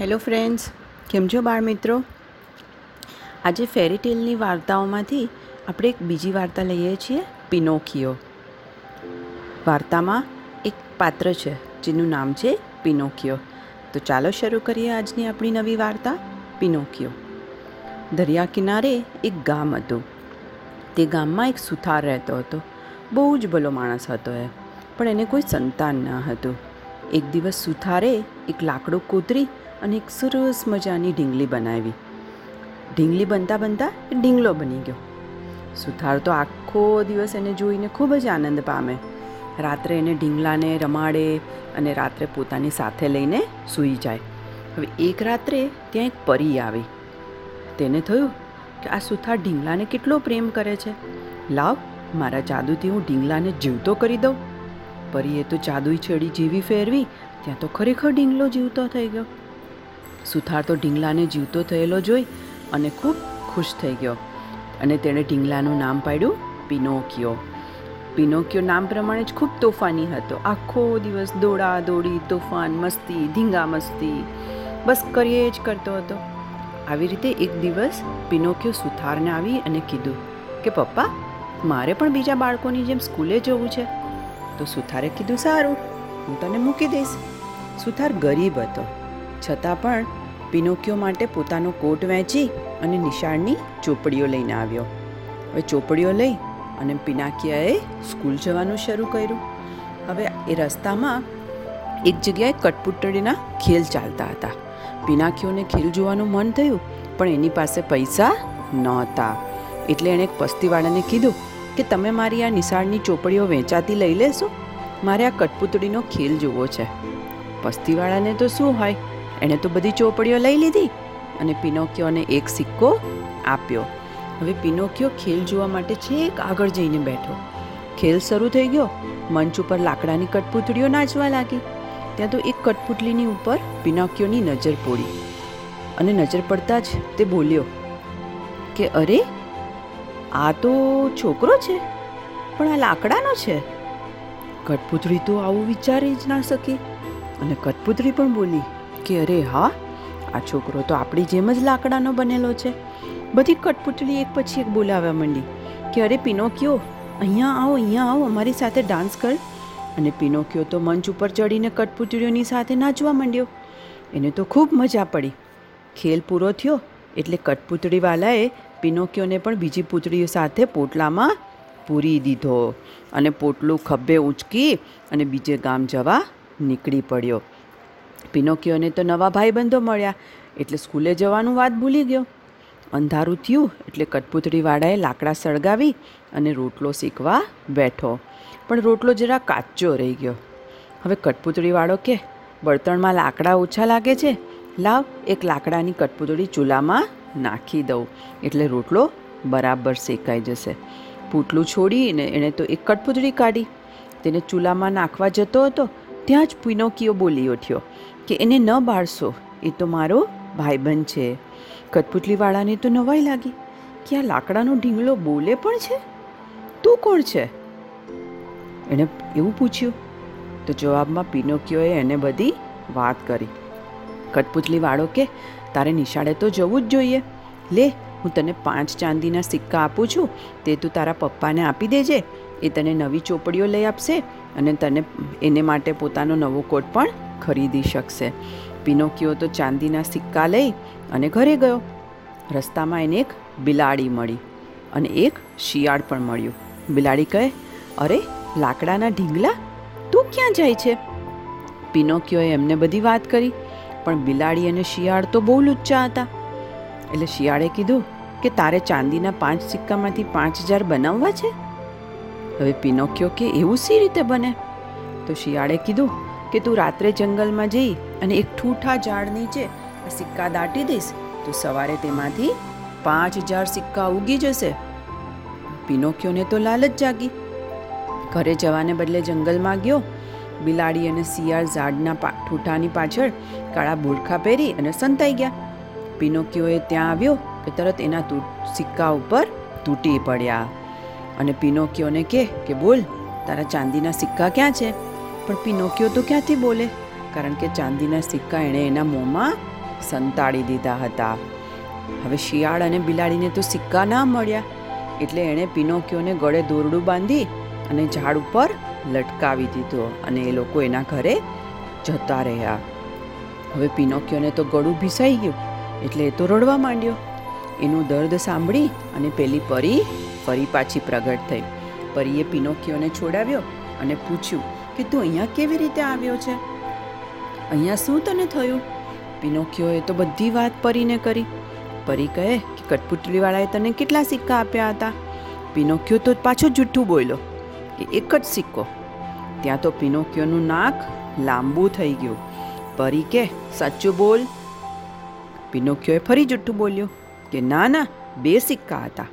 Hello friends કેમ છો બાળ મિત્રો? આજે ફેરીટેલની વાર્તાઓમાંથી આપણે એક બીજી વાર્તા લઈએ છીએ, પિનોકિયો. વાર્તામાં એક પાત્ર છે, જેનું નામ છે પિનોકિયો. તો ચાલો શરૂ કરીએ આજની આપણી નવી વાર્તા, પિનોકિયો. દરિયા કિનારે એક ગામ હતું. તે ગામમાં એક સુથાર રહેતો હતો. બહુ જ ભલો માણસ હતો એ, પણ એને કોઈ સંતાન ન હતું. એક દિવસ સુથારે એક લાકડું કોતરી અને એક સરસ મજાની ઢીંગલી બનાવી. ઢીંગલી બનતા બનતા ઢીંગલો બની ગયો. સુથાર તો આખો દિવસ એને જોઈને ખૂબ જ આનંદ પામે. રાત્રે એને ઢીંગલાને રમાડે અને રાત્રે પોતાની સાથે લઈને સૂઈ જાય. હવે એક રાત્રે ત્યાં એક પરી આવી. તેને થયું કે આ સુથાર ઢીંગલાને કેટલો પ્રેમ કરે છે. લાવ, મારા જાદુથી હું ઢીંગલાને જીવતો કરી દઉં. પરીએ તો જાદુઈ છેડી જેવી ફેરવી, ત્યાં તો ખરેખર ઢીંગલો જીવતો થઈ ગયો. સુથાર તો ઢીંગલાને જીવતો થયેલો જોઈ અને ખૂબ ખુશ થઈ ગયો. અને તેણે ઢીંગલાનું નામ પાડ્યું પિનોકિયો. પિનોકિયો નામ પ્રમાણે જ ખૂબ તોફાની હતો. આખો દિવસ દોડા દોડી તોફાન મસ્તી, ધીંગા મસ્તી, બસ કરીએ જ કરતો હતો. આવી રીતે એક દિવસ પિનોકિયો સુથારને આવી અને કીધું કે, પપ્પા, મારે પણ બીજા બાળકોની જેમ સ્કૂલે જવું છે. તો સુથારે કીધું, સારું, હું તને મૂકી દઈશ. સુથાર ગરીબ હતો. છતાં પણ પિનોકિયો માટે પોતાનો કોટ વહેંચી અને નિશાળની ચોપડીઓ લઈને આવ્યો. હવે ચોપડીઓ લઈ અને પિનાકિયાએ સ્કૂલ જવાનું શરૂ કર્યું. હવે એ રસ્તામાં એક જગ્યાએ કટપુતળીના ખેલ ચાલતા હતા. પિનાકીઓને ખેલ જોવાનું મન થયું, પણ એની પાસે પૈસા નહોતા. એટલે એણે એક પસ્તીવાળાને કીધું કે, તમે મારી આ નિશાળની ચોપડીઓ વેચાતી લઈ લેશો? મારે આ કટપુતળીનો ખેલ જોવો છે. પસ્તીવાળાને તો શું હોય? એણે તો બધી ચોપડીઓ લઈ લીધી અને પિનોકિયોને એક સિક્કો આપ્યો. હવે પિનોકિયો ખેલ જોવા માટે છેક આગળ જઈને બેઠો. ખેલ શરૂ થઈ ગયો. મંચ ઉપર લાકડાની કટપુતળીઓ નાચવા લાગી. ત્યાં તો એક કઠપુતળીની ઉપર પિનોકિયોની નજર પડી અને નજર પડતા જ તે બોલ્યો, કે અરે, આ તો છોકરો છે, પણ આ લાકડાનો છે. કઠપુતળી તો આવું વિચારી જ ના શકી અને કઠપુતળી પણ બોલી કે અરે હા, આ છોકરો તો આપણી જેમ જ લાકડાનો બનેલો છે. બધી કઠપુતળી એક પછી એક બોલાવવા માંડી કે અરે પિનોકિયો, અહીંયા આવો અહીંયા આવો, અમારી સાથે ડાન્સ કર. અને પિનોકિયો તો મંચ ઉપર ચડીને કટપુતળીઓની સાથે નાચવા માંડ્યો. એને તો ખૂબ મજા પડી. ખેલ પૂરો થયો એટલે કઠપુતળીવાલાએ પિનોકિયોને પણ બીજી પૂતળીઓ સાથે પોટલામાં પૂરી દીધો અને પોટલું ખભે ઊંચકી અને બીજે ગામ જવા નીકળી પડ્યો. પિનોકિયોને તો નવા ભાઈબંધો મળ્યા, એટલે સ્કૂલે જવાનું વાત ભૂલી ગયો. અંધારું થયું, એટલે કઠપુતળીવાળાએ લાકડા સળગાવી અને રોટલો શીખવા બેઠો. પણ રોટલો જરા કાચો રહી ગયો. હવે કઠપુતળીવાળો કે, બળતણમાં લાકડા ઓછા લાગે છે? લાવ એક લાકડાની કઠપુતળી ચૂલામાં નાખી દઉં. એટલે રોટલો બરાબર શેકાઈ જશે. પૂટલું છોડીને એણે તો એક કઠપુતળી કાઢી. તેને ચૂલામાં નાખવા જતો હતો ત્યાં જ પિનોકીઓ બોલી ઉઠ્યો કે એને ન બાળશો, એ તો મારો ભાઈબંધ છે. કઠપુતલીવાળાને તો નવાઈ લાગી. કે આ લાકડાનો ઢીંગલો બોલે પણ છે? તું કોણ છે? એણે એવું પૂછ્યું. તો જવાબમાં પિનોકીઓએ એને બધી વાત કરી. કઠપુતલીવાળો કે, તારે નિશાળે તો જવું જ જોઈએ. લે, હું તને પાંચ ચાંદીના સિક્કા આપું છું, તે તું તારા પપ્પાને આપી દેજે. એ તને નવી ચોપડીઓ લઈ આપશે અને તને એને માટે પોતાનો નવો કોટ પણ ખરીદી શકશે. પિનોકીઓ તો ચાંદીના સિક્કા લઈ અને ઘરે ગયો. રસ્તામાં એને એક બિલાડી મળી અને એક શિયાળ પણ મળ્યું. બિલાડી કહે, અરે, લાકડાના ઢીંગલા? તું ક્યાં જાય છે? પિનોકીઓએ એમને બધી વાત કરી, પણ બિલાડી અને શિયાળ તો બહુ લુચ્ચા હતા. એટલે શિયાળે કીધું કે, તારે ચાંદીના પાંચ સિક્કામાંથી પાંચ હજાર બનાવવા છે? હવે પિનોક્યો કે એવું સી રીતે બને? તો શિયાળે કીધું કે તું રાત્રે જંગલમાં જઈ અને એક ઠૂઠા ઝાડ નીચે સિક્કા દાટી દઈશ, તો સવારે તેમાંથી પાંચ હજાર સિક્કા ઉગી જશે. પિનોક્યોને તો લાલચ જાગી. ઘરે જવાને બદલે જંગલમાં ગયો. બિલાડી અને શિયાળ ઝાડના ઠૂઠાની પાછળ કાળા બુરખા પહેરી અને સંતાઈ ગયા. પિનોક્યોએ ત્યાં આવ્યો કે તરત એના સિક્કા ઉપર તૂટી પડ્યા. અને પિનોકિયોને કહે કે, બોલ, તારા ચાંદીના સિક્કા ક્યાં છે? પણ પિનોકિયો તો ક્યાંથી બોલે? કારણ કે ચાંદીના સિક્કા એણે એના મોંમાં સંતાડી દીધા હતા. હવે શિયાળ અને બિલાડીને તો સિક્કા ના મળ્યા. એટલે એણે પિનોકિયોને ગળે દોરડું બાંધી અને ઝાડ ઉપર લટકાવી દીધો અને એ લોકો એના ઘરે જતા રહ્યા. હવે પિનોકિયોને તો ગળું ભીસાઈ ગયું, એટલે એ તો રડવા માંડ્યો. એનું દર્દ સાંભળી અને પેલી પરી ફરી પાછી પ્રગટ થઈ. પરીએ પિનોકિયોને છોડાવ્યો અને પૂછ્યું કે તું અહીંયા કેવી રીતે આવ્યો છે? અહીંયા શું તને થયું? પિનોકિયોએ તો બધી વાત પરીને કરી. પરી કહે કે કઠપુતળીવાળાએ તને કેટલા સિક્કા આપ્યા હતા? પિનોકિયો તો પાછો જૂઠું બોલ્યો કે એક જ સિક્કો. ત્યાં તો પિનોકિયોનું નાક લાંબુ થઈ ગયું. પરી કે સાચું બોલ. પિનોકિયોએ ફરી જૂઠું બોલ્યું કે, ના ના, બે સિક્કા હતા.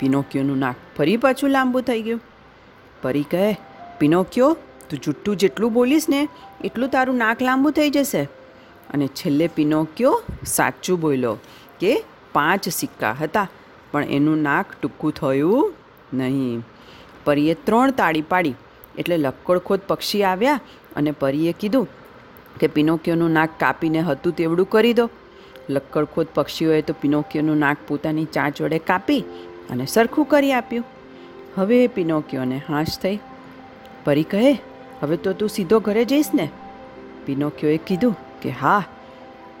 પિનોકિયોનું નાક ફરી પાછું લાંબુ થઈ ગયું. પરી કહે, પિનોકિયો, તું જુઠ્ઠું જેટલું બોલીશ ને, એટલું તારું નાક લાંબુ થઈ જશે. અને છેલ્લે પિનોકિયો સાચું બોલ્યો કે પાંચ સિક્કા હતા, પણ એનું નાક ટૂંકું થયું નહીં. પરીએ ત્રણ તાળી પાડી, એટલે લક્કડખોદ પક્ષી આવ્યા અને પરીએ કીધું કે પિનોકિયોનું નાક કાપીને હતું તેવડું કરી દો. લક્કડખોદ પક્ષીઓએ તો પિનોકિયોનું નાક પોતાની ચાંચ વડે કાપી અને સરખું કરી આપ્યું. હવે પિનોકિયોને હાશ થઈ. પરી કહે, હવે તો તું સીધો ઘરે જઈશ ને. પિનોકિયોએ કીધું કે, હા.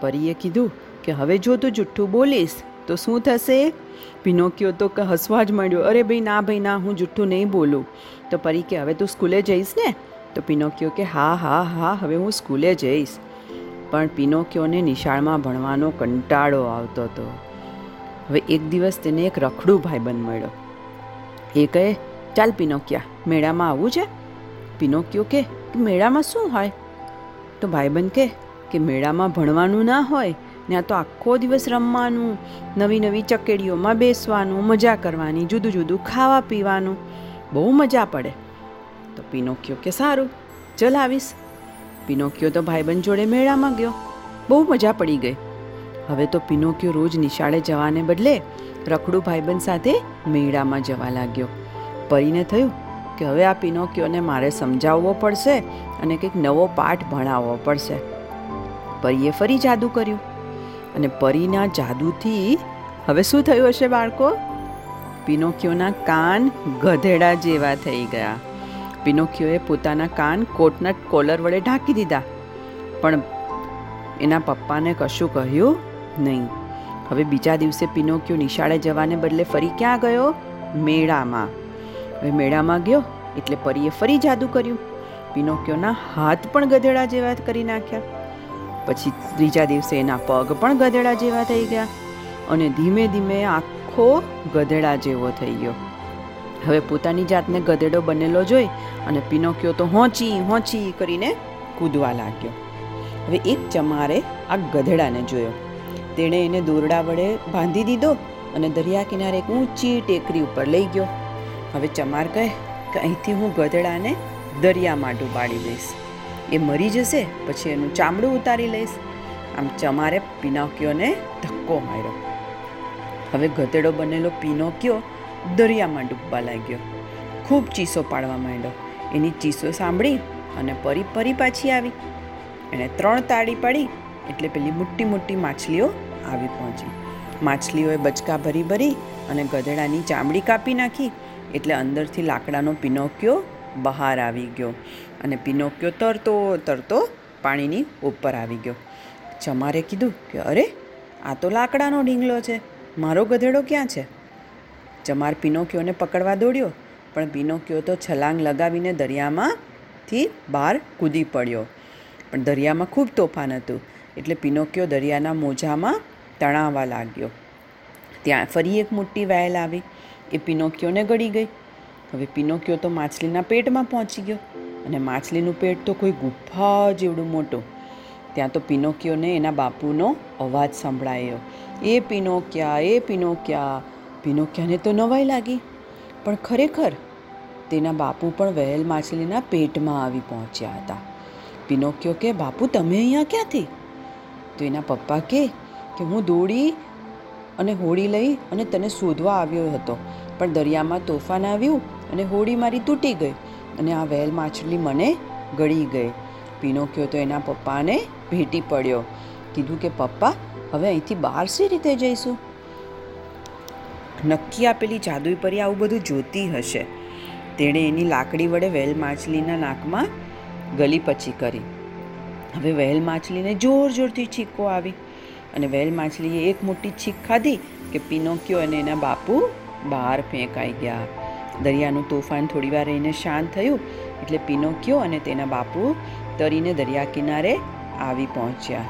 પરીએ કીધું કે, હવે જો તું જુઠ્ઠું બોલીશ, તો શું થશે? પિનોકિયો તો કે હસવા જ માંડ્યો, અરે ભાઈ, ના ભાઈ, ના, હું જુઠ્ઠું નહીં બોલું. તો પરી કે, હવે તું સ્કૂલે જઈશ ને? તો પિનોકિયો કે, હા હા હા, હવે હું સ્કૂલે જઈશ. પણ પિનોકિયોને નિશાળમાં ભણવાનો કંટાળો આવતો હતો. હવે એક દિવસ તેને એક રખડું ભાઈબંધ મળ્યો. એ કહે, ચાલ પિનોકિયા, મેળામાં આવવું છે? પિનોકિયો કે "કે મેળામાં શું હોય? તો ભાઈબંધ કહે, કે મેળામાં ભણવાનું ના હોય ત્યાં તો આખો દિવસ રમવાનું, નવી નવી ચકેડીઓમાં બેસવાનું, મજા કરવાની, જુદું જુદું ખાવા પીવાનું, બહુ મજા પડે. તો પિનોકિયો કે, સારું, ચલ આવીશ. પિનોકિયો તો ભાઈબંધ જોડે મેળામાં ગયો. બહુ મજા પડી ગઈ. હવે તો પિનોક્યો રોજ નિશાળે જવાને બદલે રખડું ભાઈબંધ સાથે મેળામાં જવા લાગ્યો. પરીને થયું કે હવે આ પિનોક્યોને મારે સમજાવવો પડશે અને કંઈક નવો પાઠ ભણાવવો પડશે. પરીએ ફરી જાદુ કર્યું અને પરીના જાદુથી હવે શું થયું હશે બાળકો? પિનોક્યોના કાન ગધેડા જેવા થઈ ગયા. પિનોક્યોએ પોતાના કાન કોટનટ કોલર વડે ઢાંકી દીધા. પણ એના પપ્પાને કશું કહ્યું નહીં. હવે બીજા દિવસે પિનોકિયો નિશાળે જવાને બદલે ફરી ક્યાં ગયો? મેળામાં. હવે મેળામાં ગયો એટલે પરીએ ફરી જાદુ કર્યું. પિનોકિયોના હાથ પણ ગધેડા જેવા કરી નાખ્યા. પછી ત્રીજા દિવસે એના પગ પણ ગધેડા જેવા થઈ ગયા અને ધીમે ધીમે આખો ગધેડા જેવો થઈ ગયો. હવે પોતાની જાતને ગધેડો બનેલો જોઈ અને પિનોકિયો તો હોંચી હોંચી કરીને કૂદવા લાગ્યો. હવે એક ચમારે આ ગધેડાને જોયો. તેણે એને દોરડા વડે બાંધી દીધો અને દરિયા કિનારે એક ઊંચી ટેકરી ઉપર લઈ ગયો. હવે ચમાર કહે કે અહીંથી હું ગધેડાને દરિયામાં ડૂબાડી દઈશ. એ મરી જશે, પછી એનું ચામડું ઉતારી લઈશ. આમ ચમારે પિનોકિયોને ધક્કો માર્યો. હવે ગધેડો બનેલો પિનોકિયો દરિયામાં ડૂબવા લાગ્યો. ખૂબ ચીસો પાડવા માંડ્યો. એની ચીસો સાંભળી અને પરી પરી પાછી આવી. એણે ત્રણ તાળી પાડી એટલે પેલી મોટી મોટી માછલીઓ આવી પહોંચી. માછલીઓએ બચકા ભરી ભરી અને ગધેડાની ચામડી કાપી નાખી એટલે અંદરથી લાકડાનો પિનોક્યો બહાર આવી ગયો અને પિનોક્યો તરતો તરતો પાણીની ઉપર આવી ગયો. ચમારે કીધું કે, અરે, આ તો લાકડાનો ઢીંગલો છે. મારો ગધેડો ક્યાં છે? ચમાર પિનોક્યોને પકડવા દોડ્યો, પણ પિનોક્યો તો છલાંગ લગાવીને દરિયામાંથી બહાર કૂદી પડ્યો. પણ દરિયામાં ખૂબ તોફાન હતું, એટલે પિનોક્યો દરિયાના મોજામાં તણાવવા લાગ્યો. ત્યાં ફરી એક મોટી વહેલ આવી. એ પિનોકિયોને ગળી ગઈ. હવે પિનોકિયો તો માછલીના પેટમાં પહોંચી ગયો અને માછલીનું પેટ તો કોઈ ગુફા જેવડું મોટું. ત્યાં તો પિનોકિયોને એના બાપુનો અવાજ સંભળાયો. એ પિનોક્યા એ પિનોક્યા. પિનોક્યાને તો નવાઈ લાગી. પણ ખરેખર તેના બાપુ પણ વહેલ માછલીના પેટમાં આવી પહોંચ્યા હતા. પિનોક્યો કે, બાપુ, તમે અહીંયા ક્યાંથી? તો એના પપ્પા કહે કે હું દોડી અને હોડી લઈ અને તને શોધવા આવ્યો હતો. પણ દરિયામાં તોફાન આવ્યું અને હોડી મારી તૂટી ગઈ અને આ વહેલ માછલી મને ગળી ગઈ. પિનોકિયો તો એના પપ્પાને ભેટી પડ્યો. કીધું કે, પપ્પા, હવે અહીંથી બહાર સી રીતે જઈશું? નક્કી આપેલી જાદુઈ પરી આવું બધું જોતી હશે. તેણે એની લાકડી વડે વહેલ માછલીના નાકમાં ગલી પછી કરી. હવે વહેલ માછલીને જોર જોરથી છીકો આવી અને વેલ માછલીએ એક મોટી છીક ખાધી કે પિનોક્યો અને એના બાપુ બહાર ફેંકાઈ ગયા. દરિયાનું તોફાન થોડી વાર રહીને શાંત થયું એટલે પિનોક્યો અને તેના બાપુ તરીને દરિયા કિનારે આવી પહોંચ્યા.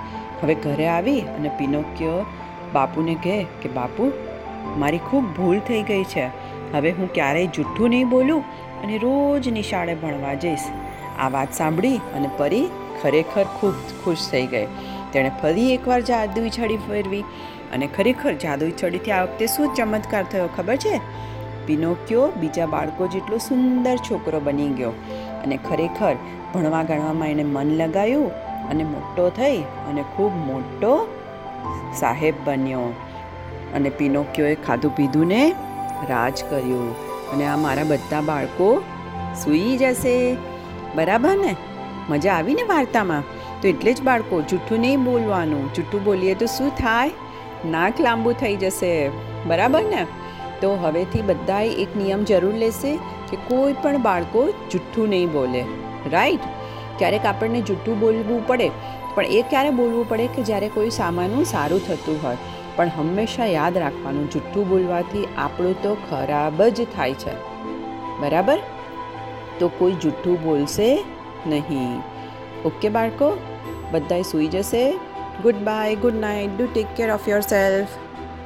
હવે ઘરે આવી અને પિનોક્યો બાપુને કહે કે, બાપુ, મારી ખૂબ ભૂલ થઈ ગઈ છે. હવે હું ક્યારેય જૂઠું નહીં બોલું અને રોજ નિશાળે ભણવા જઈશ. આ વાત સાંભળી અને પરી ખરેખર ખૂબ ખુશ થઈ ગઈ. તેણે ફરી એકવાર જાદુઈ છડી ફેરવી અને ખરેખર જાદુઈ છડીથી આ વખતે શું ચમત્કાર થયો ખબર છે? પિનોક્યો બીજા બાળકો જેટલો સુંદર છોકરો બની ગયો અને ખરેખર ભણવા ગણવામાં એને મન લગાવ્યું અને મોટો થઈ અને ખૂબ મોટો સાહેબ બન્યો. અને પિનોક્યોએ ખાધું પીધું ને રાજ કર્યું અને આ મારા બધા બાળકો સૂઈ જશે. બરાબર ને? મજા આવી ને વાર્તામાં? તો એટલે જ બાળકો જૂઠું નહીં બોલવાનું. જૂઠું બોલીએ તો શું થાય? નાક લાંબુ થઈ જશે. બરાબર ને? તો હવેથી બધાએ એક નિયમ જરૂર લેશે કે કોઈ પણ બાળકો જૂઠું નહીં બોલે. રાઈટ ક્યારેક આપણને જૂઠું બોલવું પડે. પણ એ ક્યારે બોલવું પડે કે જ્યારે કોઈ સામાનું સારું થતું હોય? પણ હંમેશા યાદ રાખવાનું જૂઠું બોલવાથી આપણું તો ખરાબ જ થાય છે. બરાબર? તો કોઈ જૂઠું બોલશે નહીં. ઓકે બાળકો? બધાય સૂઈ જશે? Good bye good night do take care of yourself